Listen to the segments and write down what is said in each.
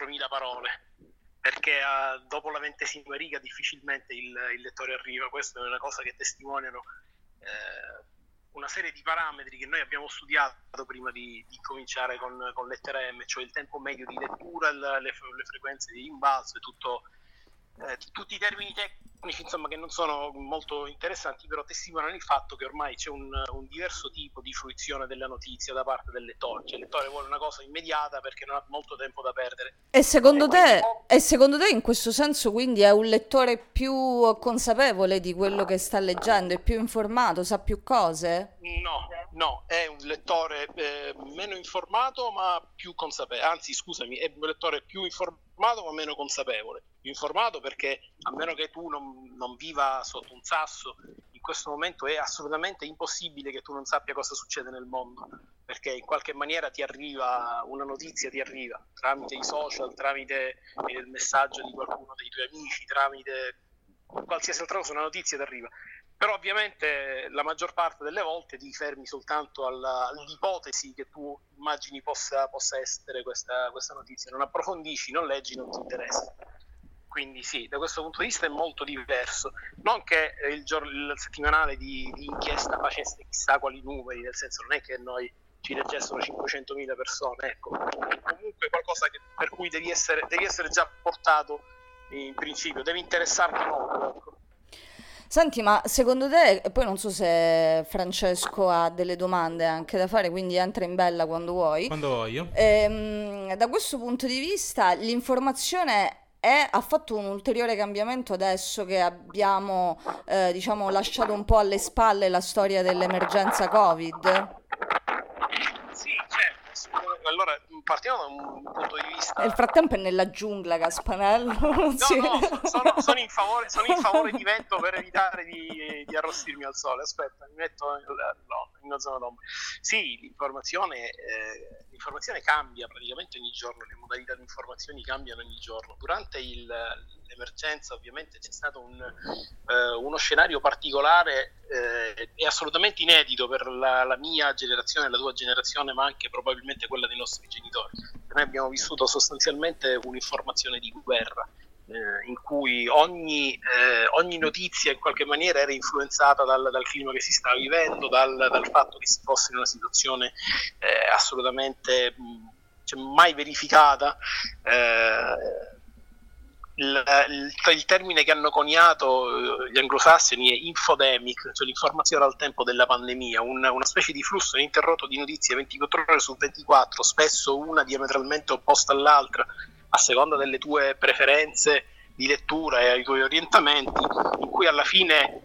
4.000 parole perché uh, dopo la ventesima riga difficilmente il, il, lettore arriva. Questa è una cosa che testimoniano eh, una serie di parametri che noi abbiamo studiato prima di, di cominciare con, con lettera M, cioè il tempo medio di lettura, le, le frequenze di imbalzo e tutto, eh, tutti i termini tecnici insomma, che non sono molto interessanti, però testimoniano il fatto che ormai c'è un, un, diverso tipo di fruizione della notizia da parte del lettore. Cioè, il lettore vuole una cosa immediata perché non ha molto tempo da perdere. E secondo, e te, e secondo te, in questo senso, quindi è un lettore più consapevole di quello che sta leggendo, è più informato, sa più cose? No, no, è un lettore eh, meno informato ma più consapevole, anzi scusami, è un lettore più informato ma meno consapevole. Più informato perché a meno che tu non, non viva sotto un sasso, in questo momento è assolutamente impossibile che tu non sappia cosa succede nel mondo, perché in qualche maniera ti arriva una notizia, ti arriva tramite i social, tramite il messaggio di qualcuno dei tuoi amici, tramite qualsiasi altra cosa, una notizia ti arriva però ovviamente la maggior parte delle volte ti fermi soltanto alla, all'ipotesi che tu immagini possa, possa essere questa, questa, notizia, non approfondisci, non leggi, non ti interessa. Quindi sì, da questo punto di vista è molto diverso. Non che il, giorno, il settimanale di, di, inchiesta facesse chissà quali numeri, nel senso non è che noi ci leggessero 500.000 persone, ecco, comunque qualcosa che, per cui devi essere, devi essere già portato in principio, devi interessarti molto. Ecco. Senti, ma secondo te, poi non so se Francesco ha delle domande anche da fare, quindi entra in bella quando vuoi. Quando voglio. Ehm, da questo punto di vista, l'informazione è, ha fatto un ulteriore cambiamento adesso che abbiamo, eh, diciamo, lasciato un po' alle spalle la storia dell'emergenza Covid? allora partiamo da un punto di vista. Nel frattempo è nella giungla, Gaspanello. No, sì. no, sono, sono, in favore, sono, in favore, di vento per evitare di, di, arrostirmi al sole. Aspetta, mi metto no, in una zona d'ombra. Sì, l'informazione, eh, l'informazione cambia praticamente ogni giorno, le modalità di informazioni cambiano ogni giorno. Durante il, l'emergenza, ovviamente, c'è stato un, eh, uno scenario particolare eh, e assolutamente inedito per la, la mia generazione, la tua generazione, ma anche probabilmente quella dei nostri genitori. Noi abbiamo vissuto sostanzialmente un'informazione di guerra. Eh, in cui ogni, eh, ogni, notizia in qualche maniera era influenzata dal, dal clima che si stava vivendo, dal, dal, fatto che si fosse in una situazione eh, assolutamente mh, cioè, mai verificata eh, il, il, il, termine che hanno coniato eh, gli anglosassoni è infodemic, cioè l'informazione al tempo della pandemia, un, una specie di flusso ininterrotto di notizie 24 ore su 24, spesso una diametralmente opposta all'altra, a seconda delle tue preferenze di lettura e ai tuoi orientamenti, in cui alla fine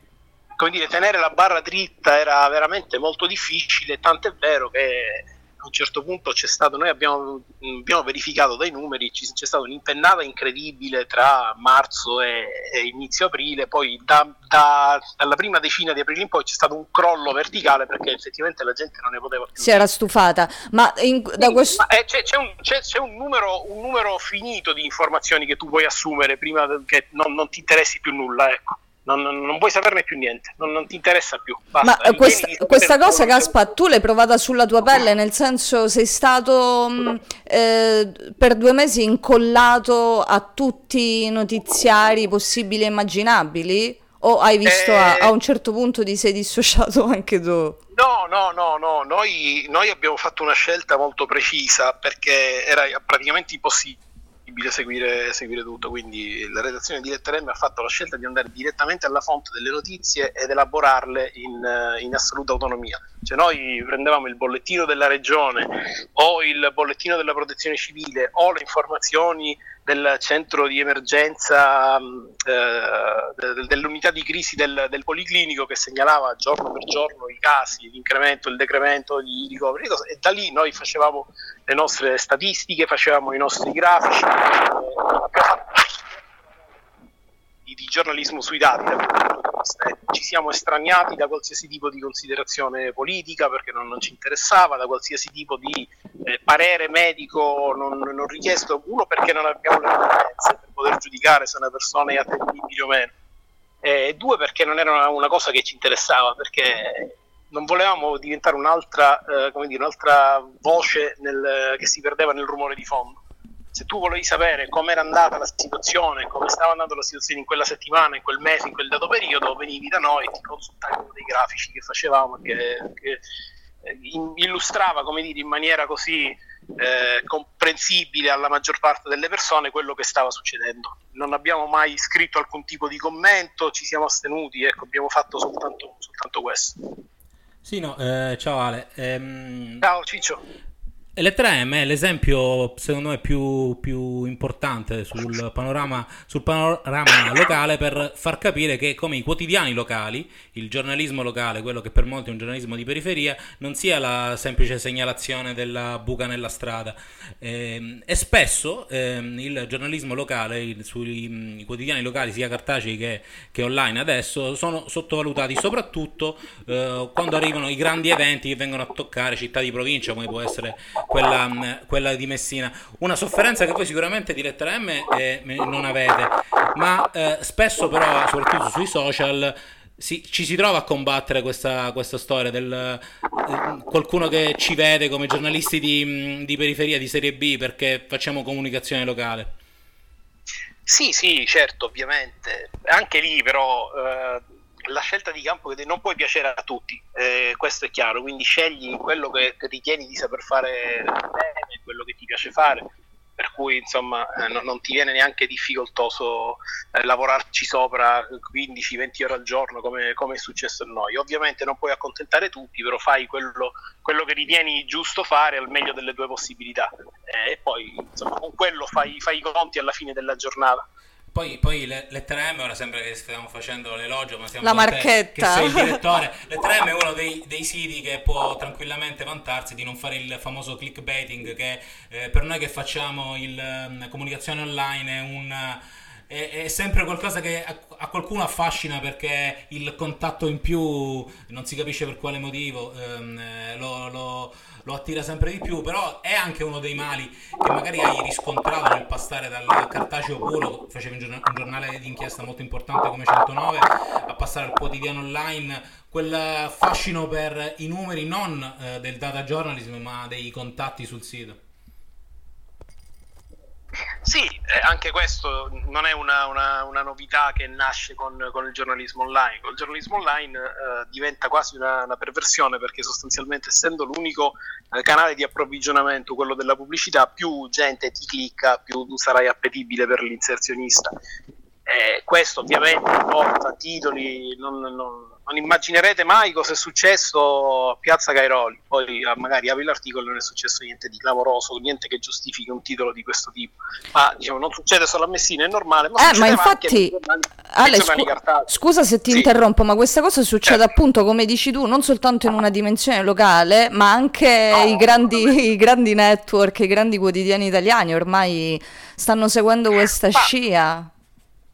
come dire, tenere la barra dritta era veramente molto difficile, tant'è vero che a un certo punto c'è stato, noi abbiamo, abbiamo verificato dai numeri, c'è stata un'impennata incredibile tra marzo e, e inizio aprile, poi da, da, dalla prima decina di aprile in poi c'è stato un crollo verticale perché effettivamente la gente non ne poteva più. Si era stufata, ma, in, da questo... ma eh, c'è, c'è, un, c'è, c'è un, numero, un, numero, finito di informazioni che tu puoi assumere prima che non, non ti interessi più nulla, ecco non, non, vuoi saperne più niente, non, non ti interessa più. Basta. Ma questa, questa cosa, Gaspa, tu l'hai provata sulla tua pelle, nel senso sei stato mh, mm, eh, per due mesi incollato a tutti i notiziari possibili e immaginabili? O hai visto eh, a, a, un certo punto ti sei dissociato anche tu? No, no, no, no. Noi, noi abbiamo fatto una scelta molto precisa perché era praticamente impossibile possibile seguire, seguire, tutto, quindi la redazione di Lettera M ha fatto la scelta di andare direttamente alla fonte delle notizie ed elaborarle in, in assoluta autonomia. Cioè noi prendevamo il bollettino della regione o il bollettino della protezione civile o le informazioni del centro di emergenza mm, eh, dell'unità di crisi del, del, Policlinico che segnalava giorno per giorno i casi, l'incremento, il decremento di ricoveri e da lì noi facevamo le nostre statistiche, facevamo i nostri grafici, di, giornalismo sui dati da quel punto di vista. Ci siamo estraniati da qualsiasi tipo di considerazione politica perché non, non ci interessava, da qualsiasi tipo di eh, parere medico non, non, richiesto, uno perché non abbiamo le competenze per poter giudicare se una persona è attendibile o meno, e due perché non era una, una cosa che ci interessava, perché non volevamo diventare un'altra, eh, dire, un'altra voce nel, che si perdeva nel rumore di fondo se tu volevi sapere com'era andata la situazione, come stava andando la situazione in quella settimana, in quel mese, in quel dato periodo, venivi da noi e ti consultavi uno dei grafici che facevamo, che, che eh, illustrava, come dire, in maniera così eh, comprensibile alla maggior parte delle persone quello che stava succedendo. Non abbiamo mai scritto alcun tipo di commento, ci siamo astenuti, ecco, abbiamo fatto soltanto, soltanto questo. Sì, no, eh, ciao Ale. Ehm... Ciao Ciccio. L3M è l'esempio, secondo me, più, più importante sul panorama, sul panorama, locale per far capire che come i quotidiani locali, il giornalismo locale, quello che per molti è un giornalismo di periferia, non sia la semplice segnalazione della buca nella strada. Eh, e spesso eh, il giornalismo locale, sui mm, quotidiani locali, sia cartacei che, che, online adesso, sono sottovalutati soprattutto eh, quando arrivano i grandi eventi che vengono a toccare città di provincia, come può essere quella, mm, quella, di Messina. Una sofferenza che voi sicuramente di lettera M eh, non avete, ma eh, spesso però, soprattutto sui social, si, ci si trova a combattere questa, questa storia del eh, qualcuno che ci vede come giornalisti di, mm, di, periferia, di serie B, perché facciamo comunicazione locale. Sì, sì, certo, ovviamente. Anche lì però... Eh la scelta di campo che non puoi piacere a tutti, eh, questo è chiaro, quindi scegli quello che, che, ritieni di saper fare bene, quello che ti piace fare, per cui insomma eh, no, non ti viene neanche difficoltoso eh, lavorarci sopra 15-20 ore al giorno come, come, è successo a noi. Ovviamente non puoi accontentare tutti, però fai quello, quello che ritieni giusto fare al meglio delle tue possibilità eh, e poi insomma, con quello fai, fai i conti alla fine della giornata. Poi, poi le, lettera M, ora sembra che stiamo facendo l'elogio, ma siamo la marchetta. Te, che sei il direttore. Lettera M è uno dei, dei, siti che può tranquillamente vantarsi di non fare il famoso clickbaiting, che eh, per noi che facciamo il, um, comunicazione online è un è, sempre qualcosa che a, a, qualcuno affascina perché il contatto in più non si capisce per quale motivo ehm, lo, lo, lo, attira sempre di più però è anche uno dei mali che magari hai riscontrato nel passare dal cartaceo puro facevi un, giornale di inchiesta molto importante come 109 a passare al quotidiano online quel fascino per i numeri non eh, del data journalism ma dei contatti sul sito sì, eh, anche questo non è una, una, una novità che nasce con, con, il giornalismo online. Il giornalismo online eh, diventa quasi una, una, perversione perché sostanzialmente essendo l'unico eh, canale di approvvigionamento, quello della pubblicità, più gente ti clicca, più tu sarai appetibile per l'inserzionista. Eh, questo ovviamente porta titoli, non, non, non, immaginerete mai cosa è successo a Piazza Cairoli, poi ah, magari apri l'articolo e non è successo niente di clamoroso, niente che giustifichi un titolo di questo tipo, ma diciamo non succede solo a Messina, è normale. Ma, eh, ma infatti, Ale, scu- scusa se ti sì. interrompo, ma questa cosa succede certo. appunto come dici tu, non soltanto in una dimensione locale, ma anche no, i, grandi, i grandi network, i grandi quotidiani italiani ormai stanno seguendo questa ma, scia.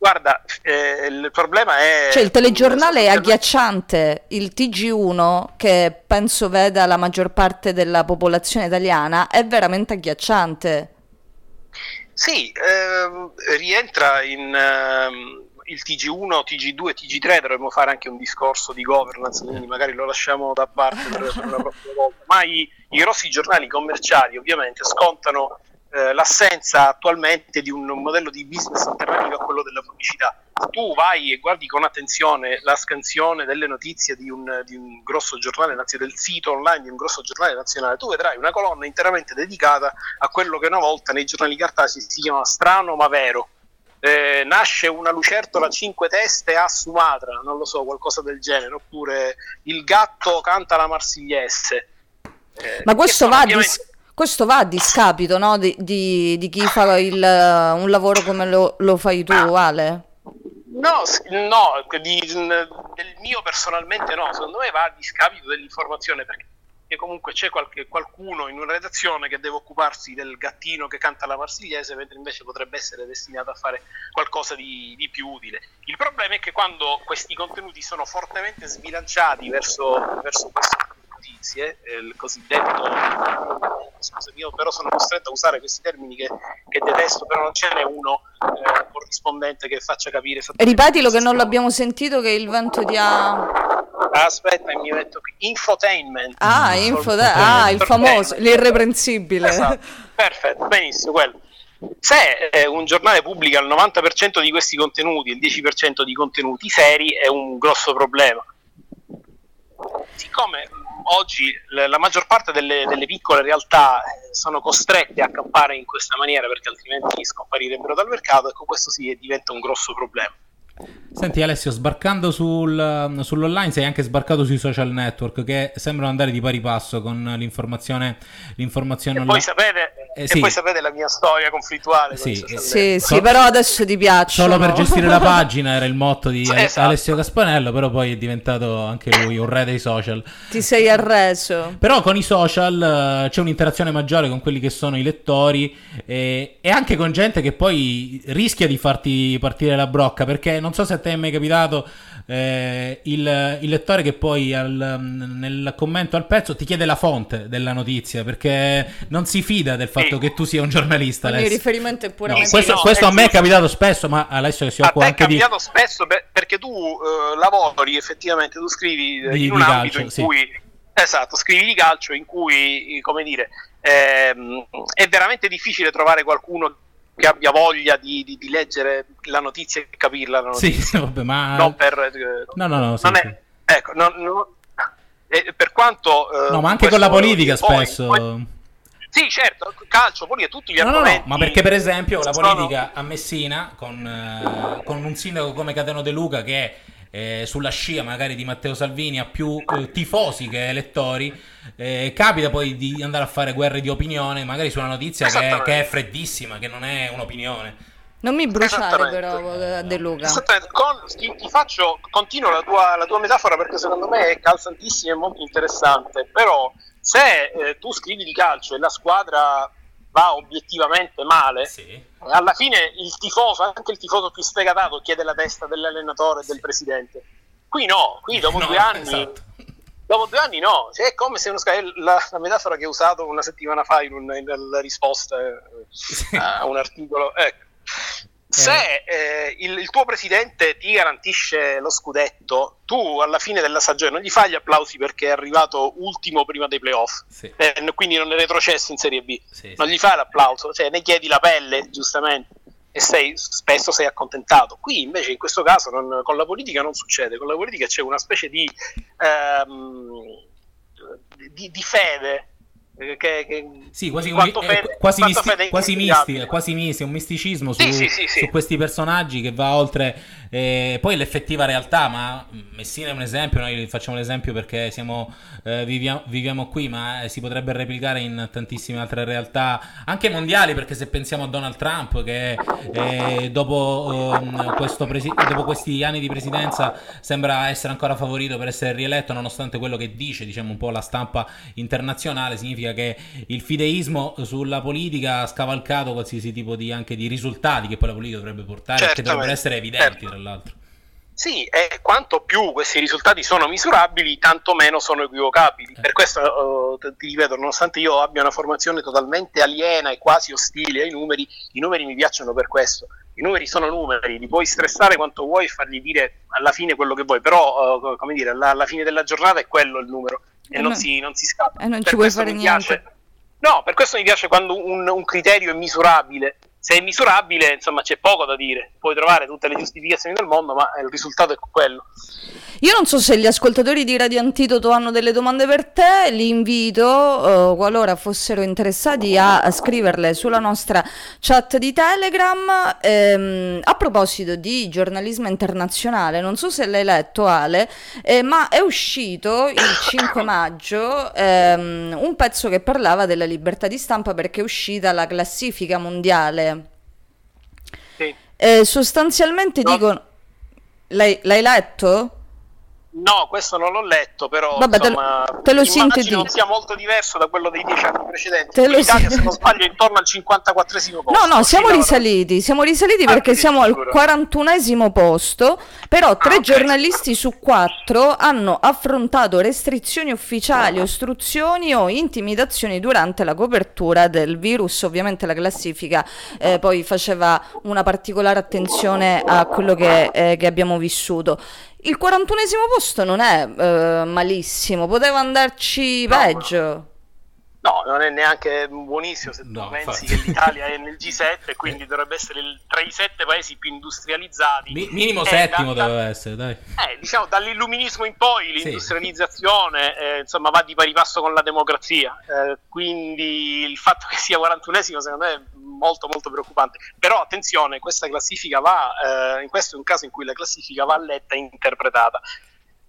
Guarda, eh, il problema è... Cioè il telegiornale è agghiacciante, il TG1 che penso veda la maggior parte della popolazione italiana è veramente agghiacciante. Sì, ehm, rientra in... Ehm, il TG1, TG2, TG3 dovremmo fare anche un discorso di governance, quindi magari lo lasciamo da parte per, per una prossima volta. Ma i, i grossi giornali commerciali ovviamente scontano eh, l'assenza attualmente di un, un, modello di business alternativo a quello della pubblicità. Tu vai e guardi con attenzione la scansione delle notizie di un, di un grosso giornale nazionale, del sito online di un grosso giornale nazionale, tu vedrai una colonna interamente dedicata a quello che una volta nei giornali cartacei si chiama strano ma vero. Eh, nasce una lucertola a cinque teste a Sumatra, non lo so, qualcosa del genere, oppure il gatto canta la marsigliese. Eh, ma questo va ovviamente... dis- questo va a discapito no? di, di, di, chi fa il, un lavoro come lo, lo fai tu, Ale? No, no di, del mio personalmente no, secondo me va a discapito dell'informazione perché comunque c'è qualche, qualcuno in una redazione che deve occuparsi del gattino che canta la marsigliese, mentre invece potrebbe essere destinato a fare qualcosa di, di più utile. Il problema è che quando questi contenuti sono fortemente sbilanciati verso, verso questo notizie, eh, il cosiddetto, scusami, io però sono costretto a usare questi termini che, che detesto, però non ce n'è uno eh, corrispondente che faccia capire. Ripetilo che non l'abbiamo sentito, che il vento ti ha... Aspetta, mi metto qui. Infotainment. Ah, info- ah il famoso, l'irreprensibile. Esatto. Perfetto, benissimo, quello. Se eh, un giornale pubblica il 90% di questi contenuti e il 10% di contenuti seri è un grosso problema. Siccome oggi la maggior parte delle, delle piccole realtà eh, sono costrette a campare in questa maniera perché altrimenti scomparirebbero dal mercato, ecco questo sì diventa un grosso problema. Senti Alessio, sbarcando sul, sull'online sei anche sbarcato sui social network che sembrano andare di pari passo con l'informazione, l'informazione e online. Poi sapete, eh, sì. E poi sapete la mia storia conflittuale. Sì, sì, sì, però adesso ti piace. Solo per gestire la pagina era il motto di esatto. Alessio Caspanello, però poi è diventato anche lui un re dei social. Ti sei arreso. Però con i social uh, c'è un'interazione maggiore con quelli che sono i lettori e, e anche con gente che poi rischia di farti partire la brocca perché non so se te è mai capitato eh, il, il, lettore che poi al, nel commento al pezzo ti chiede la fonte della notizia perché non si fida del fatto sì. che tu sia un giornalista. Il riferimento è puramente no, questo, no, questo a me è capitato spesso, ma Alessio che si occupa anche di... è capitato spesso perché tu uh, lavori effettivamente, tu scrivi di, in un ambito calcio, in sì. cui... Esatto, scrivi di calcio in cui, come dire, ehm, è veramente difficile trovare qualcuno che abbia voglia di, di, di, leggere la notizia e capirla. La notizia. Sì, vabbè, ma... Non per... Eh, no, no, no. Sì, non è, ecco, non, non, eh, per quanto... Eh, no, ma anche con la politica poi, spesso... Poi, sì, certo, calcio, politica, tutti gli no, argomenti... No, no, ma perché per esempio la politica a Messina, con, eh, con un sindaco come Cateno De Luca che eh, sulla scia magari di Matteo Salvini ha più eh, tifosi che elettori, eh, capita poi di andare a fare guerre di opinione, magari su una notizia che, che, è freddissima, che non è un'opinione. Non mi bruciare però eh, De Luca. Con, ti, ti, faccio, continuo la tua, la tua, metafora perché secondo me è calzantissima e molto interessante, però se eh, tu scrivi di calcio e la squadra va obiettivamente male, sì. Alla fine il tifoso, anche il tifoso più sfegatato, chiede la testa dell'allenatore e del presidente. Qui no, qui dopo no, due anni... Esatto. Dopo due anni no, cioè, è come se uno la, la, metafora che ho usato una settimana fa in, un, nella risposta sì. a un articolo. Ecco se eh, il, il, tuo presidente ti garantisce lo scudetto, tu alla fine della stagione non gli fai gli applausi perché è arrivato ultimo prima dei playoff, sì. eh, quindi non è retrocesso in Serie B, sì, non gli fai l'applauso, cioè ne chiedi la pelle, giustamente, e sei, spesso sei accontentato. Qui invece in questo caso non, con la politica non succede, con la politica c'è una specie di, ehm, di, di fede che, che sì, quasi, un, fede, quasi, misti, quasi, misti, quasi misti, un misticismo su, sì, sì, sì, su, questi personaggi che va oltre eh, poi l'effettiva realtà. Ma Messina è un esempio, noi facciamo l'esempio perché siamo, eh, viviamo, viviamo, qui, ma eh, si potrebbe replicare in tantissime altre realtà, anche mondiali. Perché se pensiamo a Donald Trump, che eh, dopo, um, presi- dopo questi anni di presidenza sembra essere ancora favorito per essere rieletto, nonostante quello che dice, diciamo un po' la stampa internazionale, significa che il fideismo sulla politica ha scavalcato qualsiasi tipo di, anche di risultati che poi la politica dovrebbe portare e che dovrebbero essere evidenti certo. tra l'altro. Sì, e quanto più questi risultati sono misurabili, tanto meno sono equivocabili. Eh. Per questo uh, ti ripeto, nonostante io abbia una formazione totalmente aliena e quasi ostile ai numeri, i numeri mi piacciono per questo. I numeri sono numeri, li puoi stressare quanto vuoi e fargli dire alla fine quello che vuoi, però uh, come dire, alla, alla, fine della giornata è quello il numero e, e non, si, non, si, scappa. E non per ci vuoi fare niente. Piace, no, per questo mi piace quando un, un criterio è misurabile se è misurabile, insomma, c'è poco da dire. Puoi trovare tutte le giustificazioni del mondo, ma il risultato è quello. Io non so se gli ascoltatori di Radio Antidoto hanno delle domande per te, li invito, uh, qualora fossero interessati, a, a, scriverle sulla nostra chat di Telegram. Ehm, a proposito di giornalismo internazionale, non so se l'hai letto Ale, eh, ma è uscito il 5 maggio ehm, un pezzo che parlava della libertà di stampa perché è uscita la classifica mondiale. Eh, sostanzialmente no. dicono... L'hai, l'hai letto? No, questo non l'ho letto, però Vabbè, insomma, te lo, te lo sintetizzo. sia molto diverso da quello dei dieci anni precedenti. Te In Italia, se non sbaglio, intorno al 54esimo posto. No, no, siamo risaliti, siamo risaliti ah, perché siamo al 41esimo posto, però ah, tre okay. giornalisti su quattro hanno affrontato restrizioni ufficiali, ostruzioni o intimidazioni durante la copertura del virus. Ovviamente la classifica eh, poi faceva una particolare attenzione a quello che, eh, che abbiamo vissuto. Il 41esimo posto non è uh, malissimo, poteva andarci no, peggio. No, non è neanche buonissimo se tu no, pensi infatti. che l'Italia è nel G7 e quindi dovrebbe essere il, tra i sette paesi più industrializzati. Mi, minimo settimo da, doveva essere, dai. Eh, diciamo, dall'illuminismo in poi l'industrializzazione sì. eh, insomma, va di pari passo con la democrazia, eh, quindi il fatto che sia 41esimo secondo me è molto molto preoccupante. Però attenzione, questa classifica va, eh, questo è un caso in cui la classifica va letta e interpretata.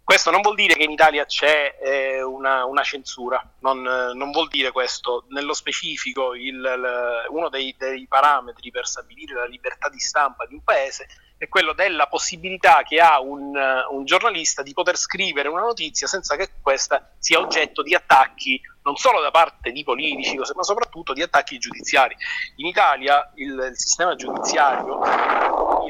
Questo non vuol dire che in Italia c'è eh, una, una, censura, non, non, vuol dire questo. Nello specifico, il, il, uno dei, dei, parametri per stabilire la libertà di stampa di un paese è quello della possibilità che ha un, un giornalista di poter scrivere una notizia senza che questa sia oggetto di attacchi non solo da parte di politici, ma soprattutto di attacchi giudiziari. In Italia il, il sistema giudiziario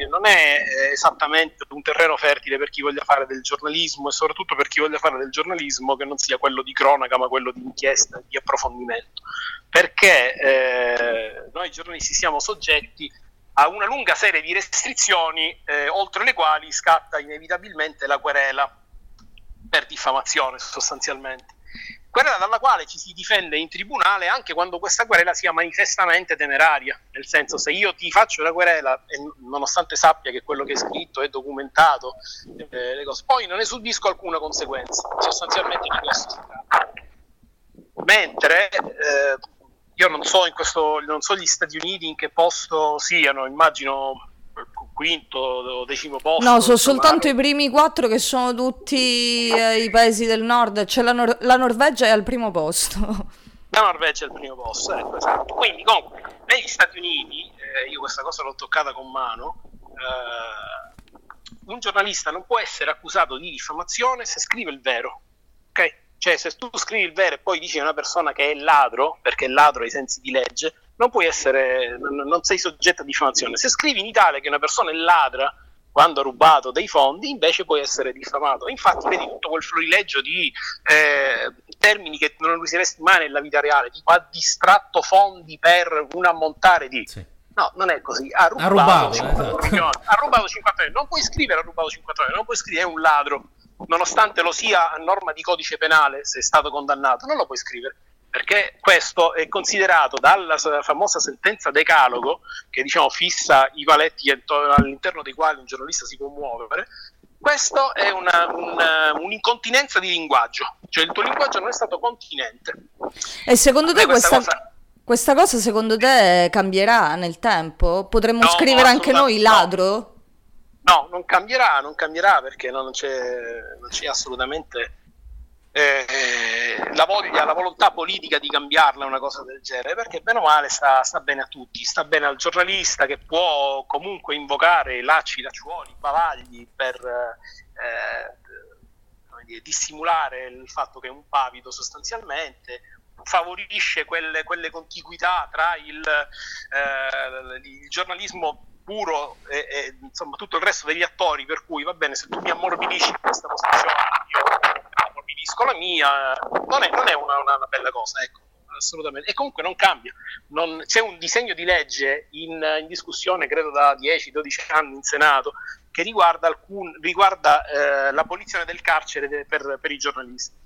non è eh, esattamente un terreno fertile per chi voglia fare del giornalismo e soprattutto per chi voglia fare del giornalismo che non sia quello di cronaca ma quello di inchiesta, di approfondimento, perché eh, noi giornalisti siamo soggetti a una lunga serie di restrizioni eh, oltre le quali scatta inevitabilmente la querela per diffamazione sostanzialmente. Querela dalla quale ci si difende in tribunale anche quando questa querela sia manifestamente temeraria, nel senso se io ti faccio una querela e nonostante sappia che quello che è scritto è documentato, eh, poi non ne subisco alcuna conseguenza, sostanzialmente di questo si tratta. Mentre eh, io non so, in questo, non so gli Stati Uniti in che posto siano, immagino quinto o decimo posto. No, sono soltanto i primi quattro che sono tutti eh, i paesi del nord, cioè la, Nor- la, Norvegia è al primo posto. La Norvegia è al primo posto, ecco, esatto. Quindi comunque negli Stati Uniti, eh, io questa cosa l'ho toccata con mano, eh, un giornalista non può essere accusato di diffamazione se scrive il vero? Cioè se tu scrivi il vero e poi dici a una persona che è ladro, perché è ladro ai sensi di legge, non puoi essere, non sei soggetto a diffamazione. Se scrivi in Italia che una persona è ladra quando ha rubato dei fondi, invece puoi essere diffamato. Infatti, vedi tutto quel florileggio di eh, termini che non useresti mai nella vita reale, tipo ha distratto fondi per un ammontare di. Sì. No, non è così. Ha rubato, ha rubato, 50 esatto. milioni. Ha rubato 50 milioni. Non puoi scrivere ha rubato 50 milioni, non puoi scrivere è un ladro, nonostante lo sia a norma di codice penale se è stato condannato, non lo puoi scrivere perché questo è considerato dalla famosa sentenza decalogo che diciamo fissa i paletti all'interno dei quali un giornalista si può muovere questo è una, una, un'incontinenza di linguaggio cioè il tuo linguaggio non è stato continente e secondo te questa, questa, cosa... questa, cosa... secondo te cambierà nel tempo? potremmo no, scrivere anche noi ladro? No. No, non cambierà non cambierà perché non c'è, non c'è assolutamente eh, la, voglia, la volontà politica di cambiarla una cosa del genere, perché bene o male sta, sta, bene a tutti, sta bene al giornalista che può comunque invocare lacci, lacciuoli, bavagli per eh, dissimulare il fatto che è un pavido sostanzialmente, favorisce quelle, quelle contiguità tra il, eh, il giornalismo puro e, e, insomma tutto il resto degli attori per cui va bene se tu mi ammorbidisci questa posizione io ammorbidisco la mia, non è, non è una, una, una, bella cosa, ecco, assolutamente. E comunque non cambia. Non, c'è un disegno di legge in, in discussione, credo da 10-12 anni in Senato, che riguarda, alcun, riguarda eh, l'abolizione del carcere per, per i giornalisti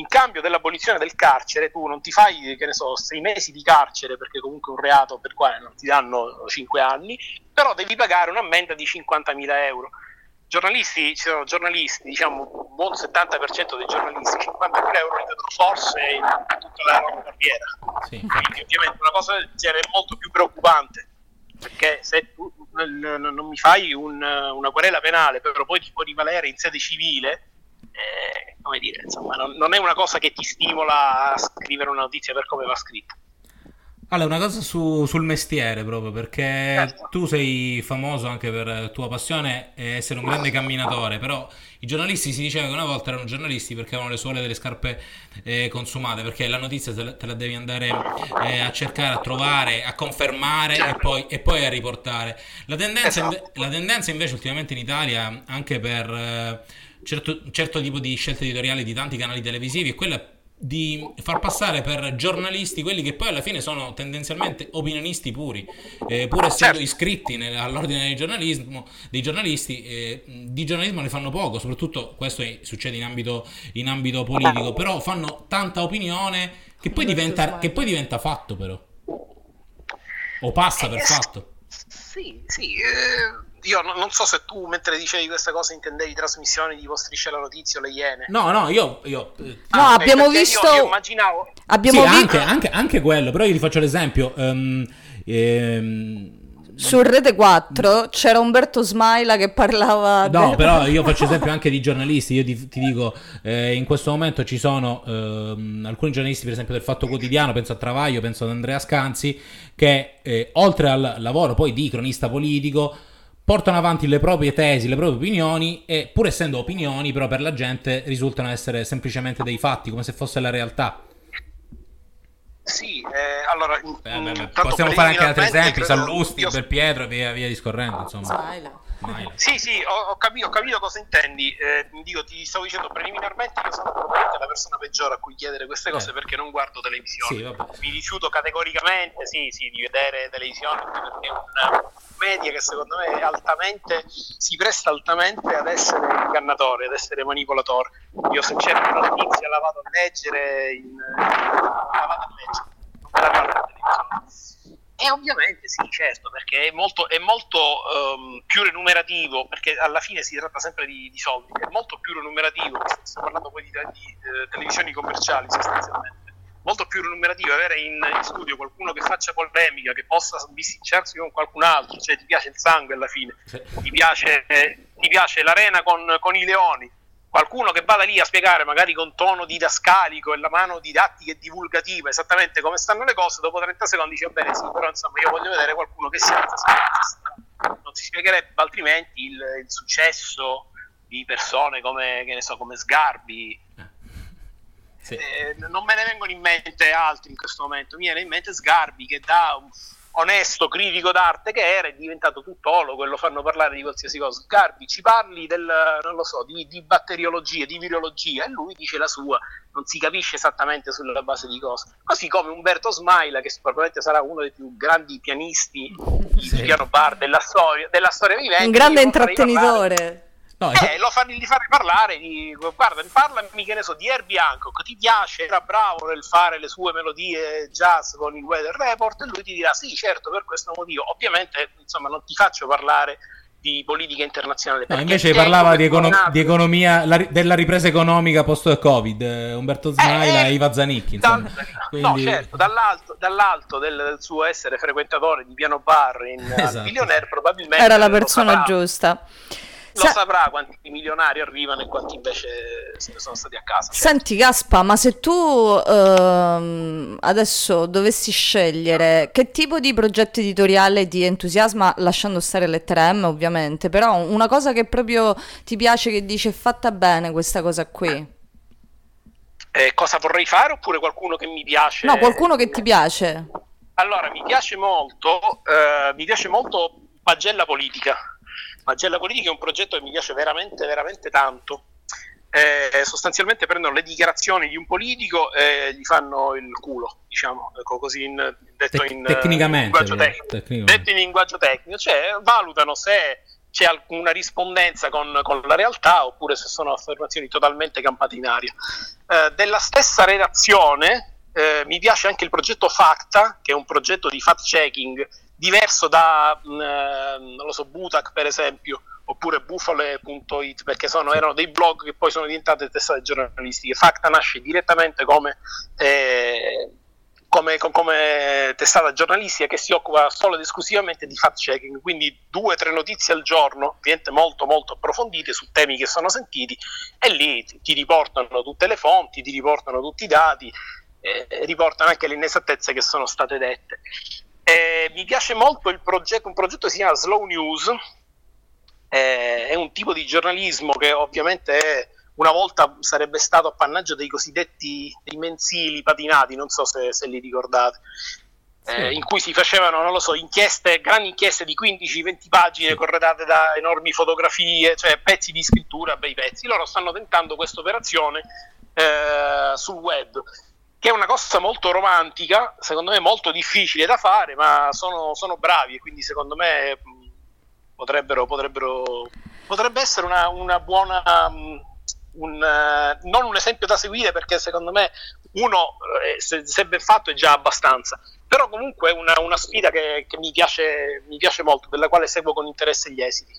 in cambio dell'abolizione del carcere tu non ti fai, che ne so, sei mesi di carcere perché comunque è un reato per quale non ti danno 5 anni, però devi pagare un'ammenda di 50.000 euro giornalisti, ci sono giornalisti, diciamo un buon 70% dei giornalisti, 50.000 euro li vedono forse in tutta la loro carriera. Sì. Quindi ovviamente una cosa del genere è molto più preoccupante, perché se tu non mi fai un, una querela penale, però poi ti può rivalere in sede civile, come dire, insomma, non, non è una cosa che ti stimola a scrivere una notizia per come va scritta. Allora, una cosa su, sul mestiere proprio, perché certo. tu sei famoso anche per tua passione e essere un grande camminatore, però i giornalisti si diceva che una volta erano giornalisti perché avevano le suole delle scarpe eh, consumate, perché la notizia te la, te la devi andare eh, a cercare, a trovare, a confermare certo. e, poi, e, poi, a riportare. La tendenza, esatto. la tendenza, invece ultimamente in Italia, anche per eh, certo, certo tipo di scelte editoriali di tanti canali televisivi, è quella di far passare per giornalisti quelli che poi alla fine sono tendenzialmente opinionisti puri, eh, pur essendo certo. iscritti nel, all'ordine del giornalismo, dei giornalisti, eh, di giornalismo ne fanno poco, soprattutto questo è, succede in ambito, in ambito politico, però fanno tanta opinione che poi, diventa, che poi diventa fatto però, o passa per eh, fatto. Sì, sì. Eh io non so se tu mentre dicevi queste cose intendevi trasmissioni di Striscia la notizia o le Iene. No, no, io... io eh, no, ah, abbiamo visto... Io, io immaginavo... Abbiamo sì, visto... Anche, anche, anche, quello, però io ti faccio l'esempio. Um, ehm, su Rete 4 c'era Umberto Smaila che parlava. No, del... però io faccio esempio anche di giornalisti. Io ti, ti dico, eh, in questo momento ci sono eh, alcuni giornalisti, per esempio del Fatto Quotidiano, penso a Travaglio, penso ad Andrea Scanzi, che eh, oltre al lavoro poi di cronista politico portano avanti le proprie tesi, le proprie opinioni e pur essendo opinioni però per la gente risultano essere semplicemente dei fatti, come se fosse la realtà. Sì, eh, allora... Beh, beh, beh. Possiamo fare anche altri esempi, Sallusti, io... Pietro e via, via discorrendo, insomma. Sì, sì, ho, ho, capito, ho, capito, cosa intendi. Eh, dico, ti stavo dicendo preliminarmente che sono probabilmente la persona peggiore a cui chiedere queste cose eh. perché non guardo televisione. Sì, Mi rifiuto categoricamente, sì, sì, di vedere televisione perché è un media che secondo me è altamente, si presta altamente ad essere ingannatore, ad essere manipolatore. Io se cerco una notizia la vado a leggere, in, la vado a leggere, non me la guardo in televisione. E ovviamente sì, certo, perché è molto, è molto um, più remunerativo, perché alla fine si tratta sempre di, di soldi, è molto più remunerativo, stiamo parlando poi di, di, uh, televisioni commerciali sostanzialmente, molto più remunerativo avere in, in, studio qualcuno che faccia polemica, che possa bisticciarsi con qualcun altro, cioè ti piace il sangue alla fine, ti piace, eh, ti piace l'arena con, con i leoni, qualcuno che vada lì a spiegare magari con tono didascalico e la mano didattica e divulgativa esattamente come stanno le cose, dopo 30 secondi dice bene sì, però insomma io voglio vedere qualcuno che si alza, non si spiegherebbe altrimenti il, il successo di persone come, so, come Sgarbi. Sì. Eh, non me ne vengono in mente altri in questo momento, mi viene in mente Sgarbi che dà un onesto critico d'arte che era, è diventato tuttologo e lo fanno parlare di qualsiasi cosa. Garbi, ci parli del, non lo so, di, di, batteriologia, di virologia, e lui dice la sua, non si capisce esattamente sulla base di cosa. Così come Umberto Smaila, che probabilmente sarà uno dei più grandi pianisti di sì. piano bar della storia, della storia vivente. Un grande intrattenitore. No, eh, lo fa, gli fare parlare di, guarda, parlami che ne so, di Herbie Hancock, ti piace, era bravo nel fare le sue melodie jazz con il Weather Report e lui ti dirà sì, certo, per questo motivo. Ovviamente, insomma, non ti faccio parlare di politica internazionale. No, invece parlava di, econo- di economia, la, della ripresa economica post Covid, eh, Umberto Smaila eh, e Iva Zanicchi. Da, Quindi... No, certo, dall'alto, dall'alto del, del, suo essere frequentatore di piano bar in esatto. Billionaire probabilmente... Era la persona giusta lo Sa- saprà quanti milionari arrivano e quanti invece se ne sono stati a casa. Senti Gaspa, ma se tu uh, adesso dovessi scegliere che tipo di progetto editoriale ti entusiasma, lasciando stare lettera M ovviamente, però una cosa che proprio ti piace, che dice fatta bene questa cosa qui. Eh, cosa vorrei fare oppure qualcuno che mi piace? No, qualcuno che ti piace. Allora, mi piace molto, eh, mi piace molto pagella politica. Magella Politica è un progetto che mi piace veramente, veramente tanto. Eh, sostanzialmente prendono le dichiarazioni di un politico e gli fanno il culo, diciamo, ecco, così in, detto in, tecnicamente, linguaggio tecnico, tecnicamente. detto in linguaggio tecnico, cioè valutano se c'è alcuna rispondenza con, con, la realtà oppure se sono affermazioni totalmente campate in aria. Eh, della stessa redazione eh, mi piace anche il progetto Facta, che è un progetto di fact checking diverso da, mm, eh, non lo so, Butak per esempio, oppure bufale.it, perché sono, erano dei blog che poi sono diventate testate giornalistiche. Facta nasce direttamente come, eh, come, come, testata giornalistica che si occupa solo ed esclusivamente di fact checking, quindi due o tre notizie al giorno, ovviamente molto molto approfondite su temi che sono sentiti, e lì ti riportano tutte le fonti, ti riportano tutti i dati, eh, riportano anche le inesattezze che sono state dette. Eh, mi piace molto il progetto, un progetto che si chiama Slow News, eh, è un tipo di giornalismo che ovviamente è, una volta sarebbe stato appannaggio dei cosiddetti dei mensili patinati, non so se, se li ricordate. Eh, sì. in cui si facevano, non lo so, inchieste, grandi inchieste di 15-20 pagine corredate da enormi fotografie, cioè pezzi di scrittura, bei pezzi. Loro stanno tentando questa operazione eh, sul web, che è una cosa molto romantica, secondo me molto difficile da fare, ma sono, sono bravi e quindi secondo me potrebbero, potrebbero, potrebbe essere una, una buona... Un, uh, non un esempio da seguire perché secondo me uno, eh, se, se ben fatto, è già abbastanza. Però comunque è una, una sfida che, che mi, piace, mi piace molto, della quale seguo con interesse gli esiti.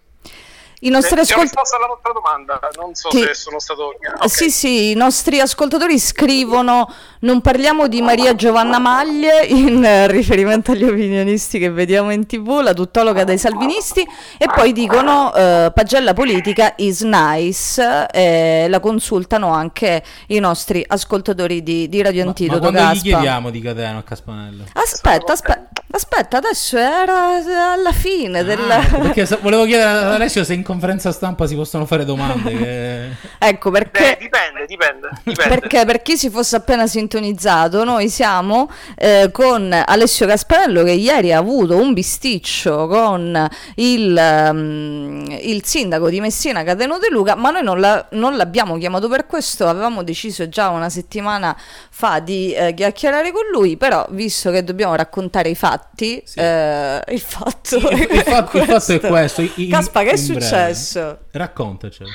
I nostri Eh, ascoltatori. risposto alla vostra domanda, non so Sì. se sono stato chiaro. Ok. Sì, sì, i nostri ascoltatori scrivono non parliamo di Maria Giovanna Maglie in eh, riferimento agli opinionisti che vediamo in tv, la tuttologa dei salvinisti e poi dicono eh, pagella politica is nice e la consultano anche i nostri ascoltatori di, di Radio Ma, ma Antidoto quando gli Gaspa. chiediamo di Cateno a Caspanello? Aspetta, aspetta, aspetta, adesso era alla fine del... Ah, ecco, perché volevo chiedere ad Alessio se in conferenza stampa si possono fare domande. che- Ecco perché... Eh, dipende, dipende, dipende. Perché per chi si fosse appena sintonizzato, noi siamo eh, con Alessio Gasparello che ieri ha avuto un bisticcio con il, ehm, il sindaco di Messina Cateno De Luca, ma noi non, la- non l'abbiamo chiamato per questo, avevamo deciso già una settimana fa di eh, chiacchierare con lui, però visto che dobbiamo raccontare i fatti, Sì. eh, il fatto, il, il fatto, il fatto è questo. in- Caspa, che è in breve. successo? Raccontacelo.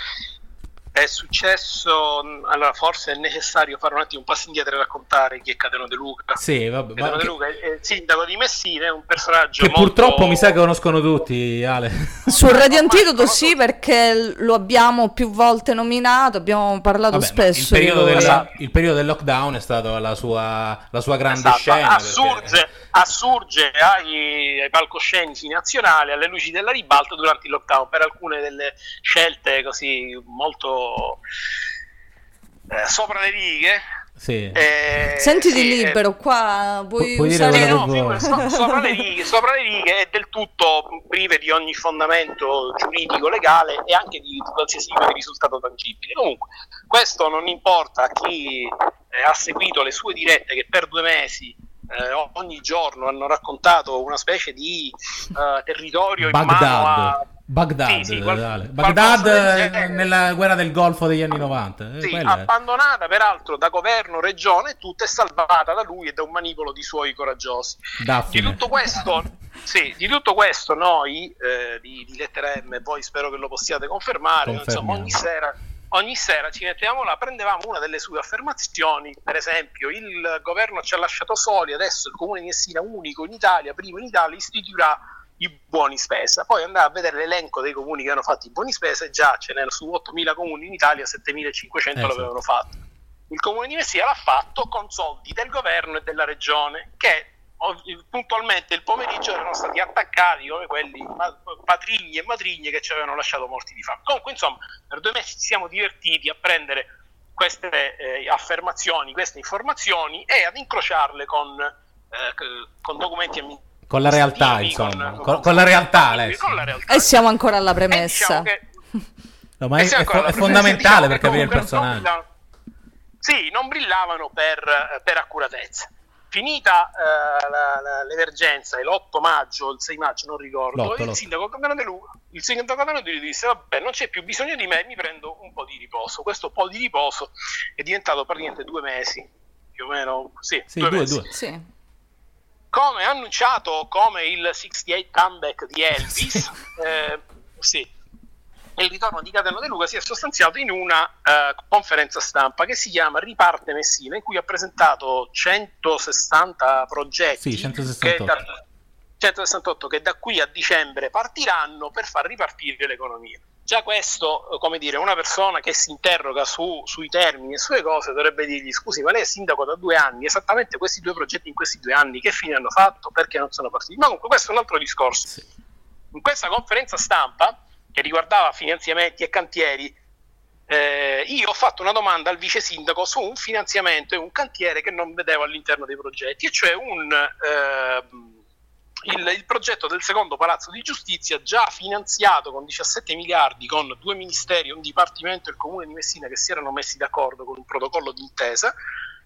È successo, allora forse è necessario fare un attimo un passo indietro e raccontare chi è Cateno De Luca. Sì, vabbè. Cateno ma De Luca è è il sindaco di Messina, è un personaggio che molto... purtroppo mi sa che conoscono tutti, Ale. Sul Radio Antidoto sì, perché lo abbiamo più volte nominato, abbiamo parlato Vabbè, ma il, spesso. periodo di- del, Esatto. il periodo del lockdown è stato la sua, la sua grande Esatto, scena. perché- assurge, assurge ai, ai palcoscenici nazionali, alle luci della ribalta durante il lockdown per alcune delle scelte così molto eh, sopra le righe. Sì. eh, Sentiti sì, libero, qua puoi Pu- usare... No, vuoi. so- sopra, le righe, sopra le righe è del tutto prive di ogni fondamento giuridico, legale e anche di qualsiasi tipo di risultato tangibile. Comunque, questo non importa a chi eh, ha seguito le sue dirette che per due mesi eh, ogni giorno hanno raccontato una specie di eh, territorio in mano a... Baghdad, Sì, sì, qual- Baghdad eh, nella guerra del Golfo degli anni 90. eh, Sì, quella è. abbandonata peraltro da governo, regione, tutta è salvata da lui e da un manipolo di suoi coraggiosi. Di Daphne. tutto questo, sì, di tutto questo noi eh, di, di Lettera M, voi spero che lo possiate confermare, insomma ogni sera, ogni sera ci mettevamo là, prendevamo una delle sue affermazioni, per esempio il governo ci ha lasciato soli, adesso il comune di Messina unico in Italia, primo in Italia, istituirà i buoni spesa. Poi andava a vedere l'elenco dei comuni che hanno fatto i buoni spesa e già ce n'erano su 8.000 comuni in Italia, 7.500 Esatto. l'avevano fatto. Il comune di Messina l'ha fatto con soldi del governo e della regione che puntualmente il pomeriggio erano stati attaccati come quelli patrigni e matrigne che ci avevano lasciato morti di fame. Comunque, insomma, per due mesi ci siamo divertiti a prendere queste eh, affermazioni, queste informazioni e ad incrociarle con, eh, con documenti amministrativi. Con la realtà, insomma. Con, con la realtà, Alessio. Con la realtà. E siamo ancora alla E premessa. diciamo che- No, ma è, è fo- è fondamentale presenza, per capire il diciamo personaggio. non brillavano- Sì, non brillavano per, per accuratezza. Finita eh, la- la- l'emergenza, l'8 maggio, il 6 maggio, non ricordo, L'otto, il l'otto. sindaco Luca, il sindaco Catano De Luca disse, vabbè, non c'è più bisogno di me, mi prendo un po' di riposo. Questo po' di riposo è diventato praticamente due mesi, più o meno, sì, Sì, due due, mesi due. Sì. Come annunciato come il 68 comeback di Elvis, eh, sì, il ritorno di Cateno De Luca si è sostanziato in una eh, conferenza stampa che si chiama Riparte Messina, in cui ha presentato 160 progetti Sì, 168. Che da, 168 che da qui a dicembre partiranno per far ripartire l'economia. Già questo, eh, come dire, una persona che si interroga su- sui termini e sulle cose dovrebbe dirgli scusi, ma lei è sindaco da due anni, esattamente questi due progetti in questi due anni, che fine hanno fatto? Perché non sono partiti? Ma comunque questo è un altro discorso. Sì. In questa conferenza stampa, che riguardava finanziamenti e cantieri, eh, io ho fatto una domanda al vice sindaco su un finanziamento e un cantiere che non vedevo all'interno dei progetti, e cioè un, ehm, il, il progetto del secondo palazzo di giustizia già finanziato con 17 miliardi con due ministeri, un dipartimento e il comune di Messina che si erano messi d'accordo con un protocollo d'intesa,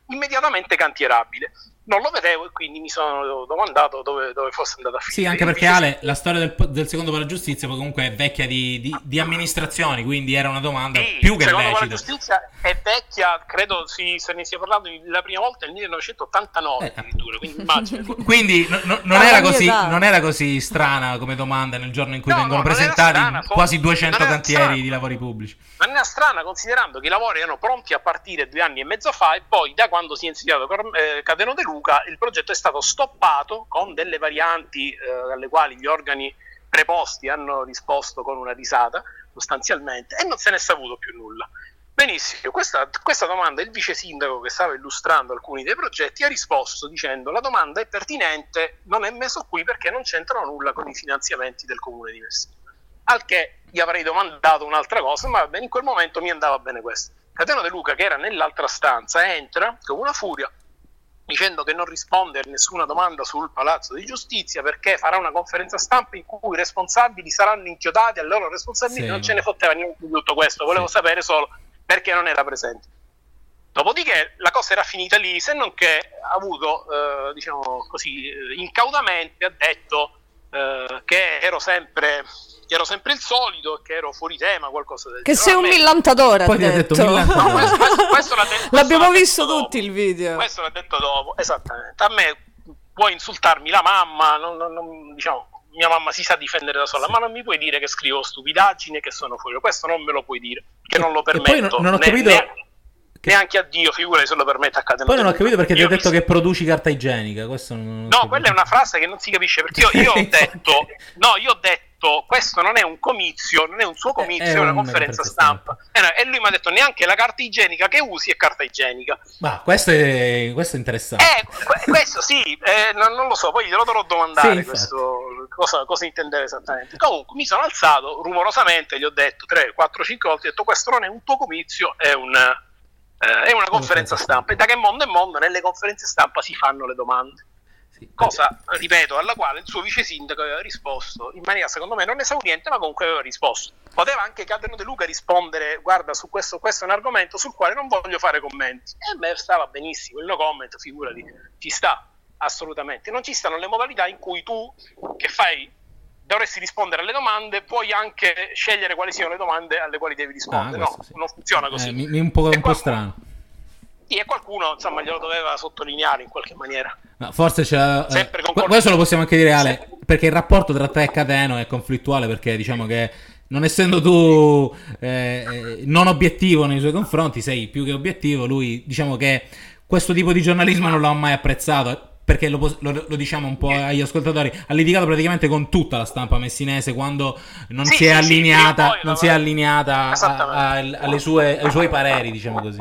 immediatamente cantierabile. Non lo vedevo e quindi mi sono domandato dove, dove fosse andato a finire. Sì, anche perché Ale, la storia del, del secondo per la giustizia comunque è vecchia di, di, di amministrazioni, quindi era una domanda sì, più che secondo lecita. la giustizia è vecchia, credo si, se ne sia parlato la prima volta nel 1989 Eh, addirittura, quindi immagino. Quindi no- no- non, Alla era così, età. non era così strana come domanda nel giorno in cui No, vengono presentati strana, quasi 200 non era cantieri strana. di lavori pubblici. Non era strana considerando che i lavori erano pronti a partire due anni e mezzo fa e poi da quando si è insediato eh, Cateno De Luca il progetto è stato stoppato con delle varianti eh, alle quali gli organi preposti hanno risposto con una risata sostanzialmente e non se ne è saputo più nulla. Benissimo, questa, questa domanda il vice sindaco che stava illustrando alcuni dei progetti ha risposto dicendo la domanda è pertinente, non è messo qui perché non c'entrano nulla con i finanziamenti del comune di Messina. Al che gli avrei domandato un'altra cosa, ma in quel momento mi andava bene questo. Cateno De Luca, che era nell'altra stanza, entra con una furia dicendo che non risponde a nessuna domanda sul Palazzo di Giustizia perché farà una conferenza stampa in cui i responsabili saranno inchiodati alle loro responsabilità. Sì. Non ce ne fotteva niente di tutto questo, volevo Sì. sapere solo perché non era presente. Dopodiché la cosa era finita lì, se non che ha avuto, eh, diciamo così, eh, incautamente ha detto eh, che ero sempre, che ero sempre il solito e che ero fuori tema, qualcosa del Che genere. sei un millantatore, Poi ha ti ha detto detto. millantatore. No, questo- questo- questo l'ha detto- questo L'abbiamo l'ha detto visto dopo. tutti il video. Questo l'ha detto dopo, esattamente. A me puoi insultarmi la mamma, non- non- non- diciamo, mia mamma si sa difendere da sola, Sì. ma non mi puoi dire che scrivo stupidaggini e che sono fuori. Questo non me lo puoi dire, che non lo E poi permetto. non- non ho ne- capito- ne- che- Neanche a Dio, figurati se lo permette a. Poi non ho capito perché ti ho detto mi- che produci carta igienica. No, capito. quella è una frase che non si capisce perché io, io ho detto, no, io ho detto, questo non è un comizio, non è un suo comizio, È è una una conferenza stampa. E, no, e lui mi ha detto neanche la carta igienica che usi è carta igienica. Ma questo è, questo è interessante. Eh, que- questo sì, eh, non, non lo so, poi glielo dovrò Sì, domandare infatti. questo, cosa, cosa intendeva esattamente. Comunque mi sono alzato rumorosamente, gli ho detto 3, 4, 5 volte, ho detto questo non è un tuo comizio, è, un, eh, è una conferenza stampa. E da che mondo è mondo, nelle conferenze stampa si fanno le domande. Sì, Cosa, ripeto, alla quale il suo vice sindaco aveva risposto in maniera secondo me non esauriente, ma comunque aveva risposto. Poteva anche Cateno De Luca rispondere: Guarda, su questo, questo è un argomento sul quale non voglio fare commenti. E me stava benissimo, il no comment, figurati, ci sta assolutamente. Non ci stanno le modalità in cui tu, che fai, dovresti rispondere alle domande, puoi anche scegliere quali siano le domande alle quali devi rispondere. Ah, no, sì. non funziona così. Eh, mi, mi è un po', un po' strano. Sì, e qualcuno insomma glielo doveva sottolineare in qualche maniera. Ma forse c'è. eh, Sempre con- questo lo possiamo anche dire, Ale. Perché il rapporto tra te e Cateno è conflittuale. Perché diciamo che non essendo tu eh, eh, non obiettivo nei suoi confronti, sei più che obiettivo. Lui, diciamo che questo tipo di giornalismo non l'ha mai apprezzato. Perché lo, lo- lo diciamo un po' agli ascoltatori, ha litigato praticamente con tutta la stampa messinese quando non Sì, si è sì, sì, allineata, o poi non si è allineata a- a- alle sue- ai suoi pareri, diciamo così.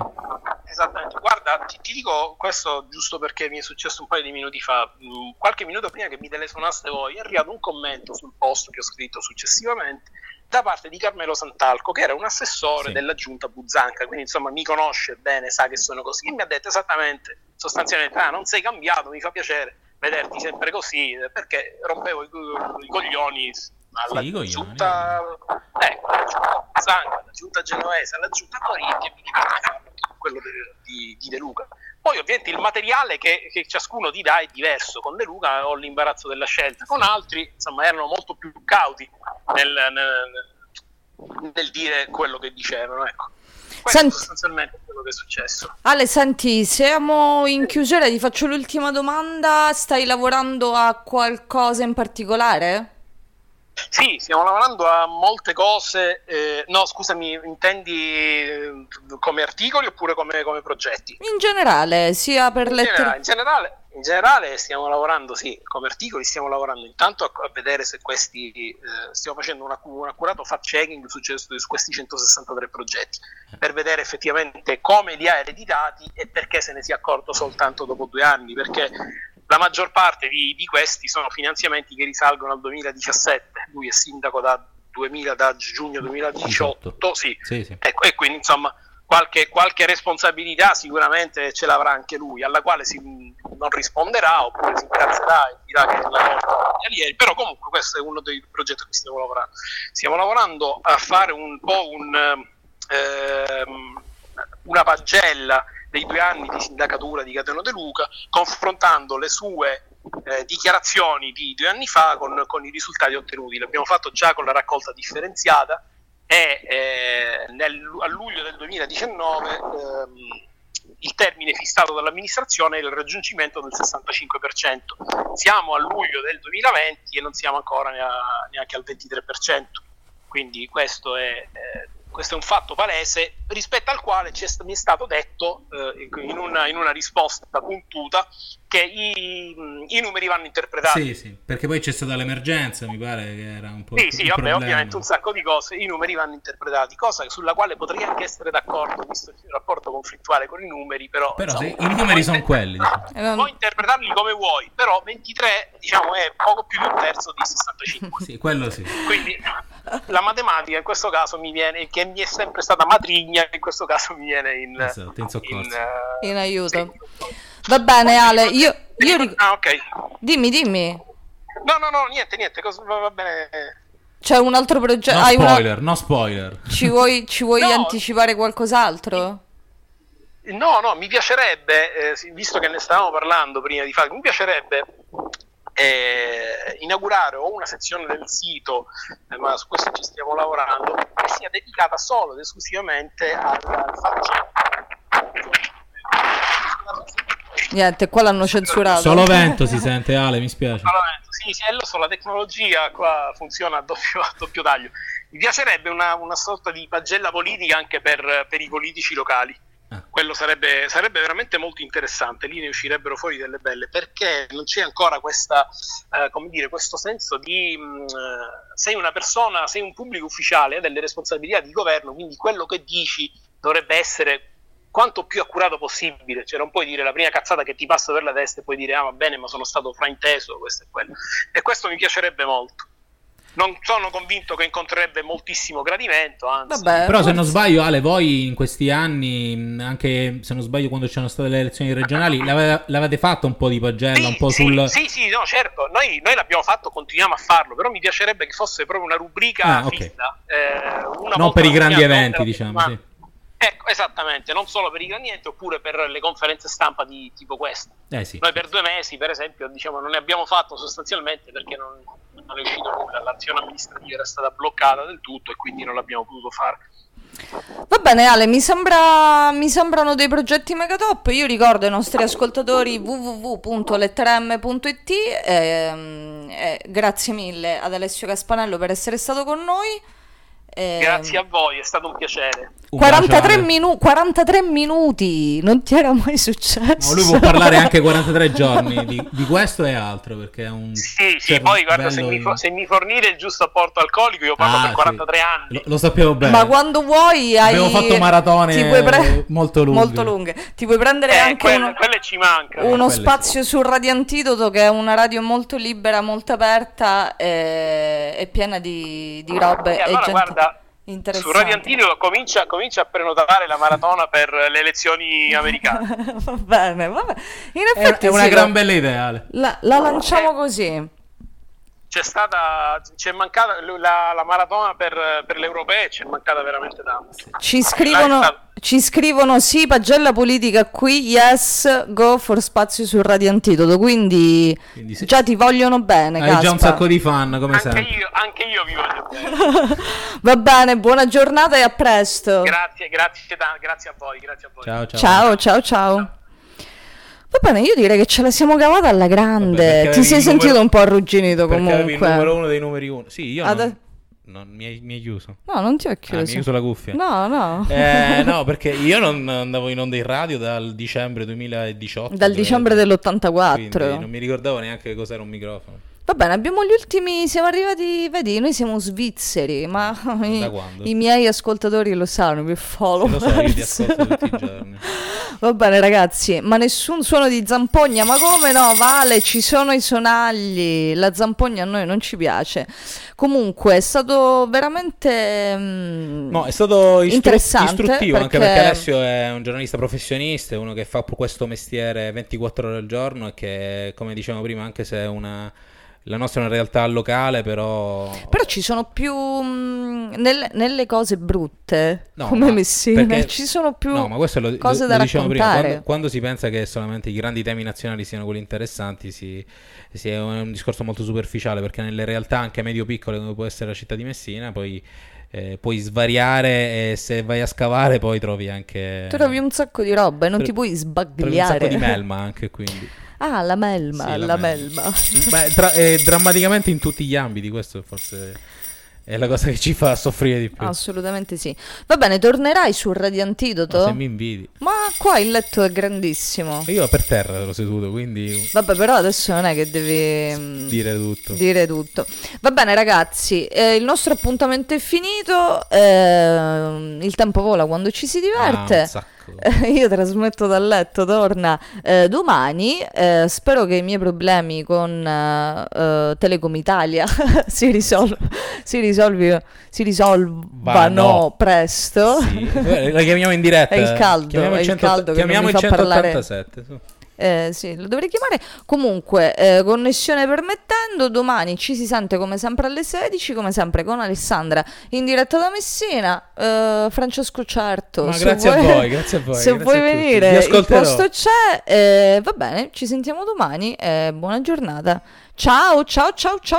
Esattamente, guarda, ti, ti dico questo giusto perché mi è successo un paio di minuti fa. Mm, Qualche minuto prima che mi telefonaste voi, è arrivato un commento sul post che ho scritto successivamente da parte di Carmelo Santalco, che era un assessore Sì. della giunta Buzzanca, quindi insomma mi conosce bene, sa che sono così. E mi ha detto esattamente, sostanzialmente, ah, non sei cambiato, mi fa piacere vederti sempre così, eh, perché rompevo i, i coglioni alla Sì, giunta, ecco, alla giunta Buzzanca, alla giunta genovese, alla giunta Torino, e mi dimenticavo quello di, di De Luca. Poi ovviamente il materiale che, che ciascuno ti dà è diverso, con De Luca ho l'imbarazzo della scelta, con altri insomma erano molto più cauti nel, nel- nel dire quello che dicevano. Ecco. Questo Senti- è sostanzialmente quello che è successo. Ale, senti, siamo in chiusura, ti faccio l'ultima domanda. Stai lavorando a qualcosa in particolare? Sì, stiamo lavorando a molte cose. eh, no, scusami, intendi eh, come articoli oppure come, come progetti? In generale, sia per lettere... generale, in, generale, in generale stiamo lavorando, sì, come articoli stiamo lavorando intanto a, a vedere se questi, eh, stiamo facendo un, accu- un accurato fact checking su, su questi 163 progetti, per vedere effettivamente come li ha ereditati e perché se ne sia accorto soltanto dopo due anni, perché la maggior parte di, di questi sono finanziamenti che risalgono al 2017, lui è sindaco da, 2000, da giugno 2018, sì, Sì, sì. Ecco, e quindi insomma qualche, qualche responsabilità sicuramente ce l'avrà anche lui, alla quale si, non risponderà oppure si incazzerà e dirà che è la colpa degli alieni, però comunque questo è uno dei progetti a cui stiamo lavorando. Stiamo lavorando a fare un po' un, ehm, una pagella dei due anni di sindacatura di Cateno De Luca, confrontando le sue eh, dichiarazioni di due anni fa con, con, i risultati ottenuti. L'abbiamo fatto già con la raccolta differenziata e eh, nel, a luglio del 2019 ehm, il termine fissato dall'amministrazione è il raggiungimento del 65%. Siamo a luglio del 2020 e non siamo ancora neanche al 23%. Quindi questo è, eh, questo è un fatto palese rispetto al quale mi è stato detto eh, in, una, in, una, risposta puntuta che i, i, numeri vanno interpretati. Sì, sì, perché poi c'è stata l'emergenza, mi pare che era un po'. Sì, sì, vabbè, ovviamente un sacco di cose, i numeri vanno interpretati, cosa sulla quale potrei anche essere d'accordo, visto il rapporto conflittuale con i numeri, però... Però insomma, sì, i numeri sono quelli. Diciamo. Puoi interpretarli come vuoi, però 23, diciamo, è poco più di un terzo di 65. sì, quello sì. Quindi la matematica in questo caso mi viene, che mi è sempre stata matrigna, in questo caso mi viene in, esatto, in, in, uh, in aiuto. Sì. Va bene Ale, io... io ric- ah, ok. Dimmi, dimmi. No, no, no, niente, niente, cosa, va bene... C'è un altro progetto. No spoiler, una... no spoiler. Ci vuoi, ci vuoi no. anticipare qualcos'altro? No, no, mi piacerebbe, eh, visto che ne stavamo parlando prima di fare, mi piacerebbe eh, inaugurare o una sezione del sito, eh, ma su questo ci stiamo lavorando, che sia dedicata solo ed esclusivamente al, al fatto Niente, qua l'hanno censurato. Solo vento si sente, Ale, mi spiace. Solo vento, sì, sì, lo so, la tecnologia qua funziona a doppio, a doppio taglio. Mi piacerebbe una, una, sorta di pagella politica anche per, per i politici locali. Ah. Quello sarebbe, sarebbe, veramente molto interessante, lì ne uscirebbero fuori delle belle, perché non c'è ancora questa, eh, come dire, questo senso di mh, mm, sei una persona, sei un pubblico ufficiale, hai delle responsabilità di governo, quindi quello che dici dovrebbe essere quanto più accurato possibile, cioè non puoi dire la prima cazzata che ti passa per la testa e poi dire ah va bene ma sono stato frainteso, questo e quello. E questo mi piacerebbe molto. Non sono convinto che incontrerebbe moltissimo gradimento, anzi. Vabbè, Però se non sbaglio Ale, voi in questi anni, anche se non sbaglio quando c'erano state le elezioni regionali, l'avete, l'avete fatto un po' di pagella, sì, un po' sì, sul... Sì, sì, no certo, noi, noi, l'abbiamo fatto, continuiamo a farlo, però mi piacerebbe che fosse proprio una rubrica ah, okay. fissa. Eh, non per i grandi eventi, diciamo, sì Ecco, esattamente, non solo per i grandi oppure per le conferenze stampa di tipo questa. Eh sì. Noi per due mesi, per esempio, diciamo, non ne abbiamo fatto sostanzialmente perché non, non è uscito nulla, l'azione amministrativa era stata bloccata del tutto e quindi non l'abbiamo potuto fare. Va bene Ale, mi, sembra, mi sembrano dei progetti mega top. Io ricordo ai nostri ascoltatori www.letterm.it e, ehm, e grazie mille ad Alessio Caspanello per essere stato con noi. Eh, Grazie a voi, è stato un piacere. 43, minu- 43, minuti, non ti era mai successo. No, lui può parlare anche 43 giorni di, di, questo e altro perché è un... Sì, sì, poi guarda, se mi, se mi, fornite il giusto apporto alcolico io parlo ah, per 43 sì. anni. Lo, lo, sappiamo bene. Ma quando vuoi hai... Abbiamo fatto maratone pre... molto lunghe. Molto lunghe. Ti puoi prendere eh, anche quelle, uno, quelle ci manca. uno spazio su Radio Antidoto che è una radio molto libera, molto aperta e, e piena di, di robe. Eh, allora, guarda su Radio Antidoto comincia, comincia, a prenotare la maratona per le elezioni americane. va bene, va bene. In effetti è, una sì, gran bella idea. La, la lanciamo così c'è stata c'è mancata la, la maratona per, per l'europeo c'è mancata veramente tanto ci scrivono, ci scrivono sì pagella politica qui yes go for spazio sul radio antidoto quindi, quindi sì. già ti vogliono bene hai Caspa. già un sacco di fan come anche sempre io, anche io vi voglio bene va bene buona giornata e a presto grazie grazie, grazie a voi grazie a voi ciao ciao ciao ciao, ciao. ciao. Va bene, io direi che ce la siamo cavata alla grande. Vabbè, Ti sei sentito numero... un po' arrugginito comunque. il numero uno dei numeri uno. Sì, io Ad... non... Mi, hai, mi, hai, chiuso? No, non ti ho chiuso. Ah, mi hai chiuso la cuffia? No, no. Eh, no, perché io non andavo in onda in radio dal dicembre 2018. Dal diciembre dell'84. Non mi ricordavo neanche cos'era un microfono. Va bene, abbiamo gli ultimi, siamo arrivati, vedi, noi siamo svizzeri, ma i, i, miei ascoltatori lo sanno, mi follow. Lo so, io ti ascolto tutti i giorni. Va bene ragazzi, ma nessun suono di zampogna, ma come no? Vale, ci sono i sonagli, la zampogna a noi non ci piace. Comunque è stato veramente mm, no, è stato istru- interessante istruttivo perché... anche perché Alessio è un giornalista professionista, uno che fa questo mestiere 24 ore al giorno e che come dicevamo prima anche se è una la nostra è una realtà locale, però... Però ci sono più... mh, nelle, nelle cose brutte, No, come Messina, perché- ci sono più No, ma questo lo, cose lo- da lo dicevamo prima, quando, quando si pensa che solamente i grandi temi nazionali siano quelli interessanti, si, si è un discorso molto superficiale, perché nelle realtà anche medio-piccole, come può essere la città di Messina, poi eh, puoi svariare e se vai a scavare poi trovi anche... Trovi un sacco di roba e non Tro- ti puoi trovi un sbagliare. sacco di melma anche, quindi... Ah, la melma, Sì, la, la melma. Beh, tra- eh, drammaticamente in tutti gli ambiti, questo forse è la cosa che ci fa soffrire di più. Assolutamente sì. Va bene, tornerai sul Radio Ma Antidoto? se mi invidi. Ma qua il letto è grandissimo. Io per terra ero seduto, quindi Vabbè, però adesso non è che devi mm, dire tutto. dire tutto. Va bene, ragazzi, eh, il nostro appuntamento è finito. ehm, il tempo vola quando ci si Ah, diverte. sacco. Io trasmetto dal letto, torna eh, domani. eh, spero che i miei problemi con eh, eh, Telecom Italia si, risol- si, risolvi- si risolvano Vano. presto. Sì, la chiamiamo in diretta. È il caldo, Chiamiamo il cento- caldo che non chiamiamo mi il fa parlare. 187. su. Eh, sì, lo dovrei chiamare. Comunque, eh, connessione permettendo, domani ci si sente come sempre alle 16, come sempre con Alessandra in diretta da Messina. Eh, Francesco Certo. Ma grazie vuoi- a voi, grazie a voi. Se vuoi venire, il posto c'è. eh, va bene, ci sentiamo domani. eh, buona giornata. Ciao, ciao, ciao, ciao.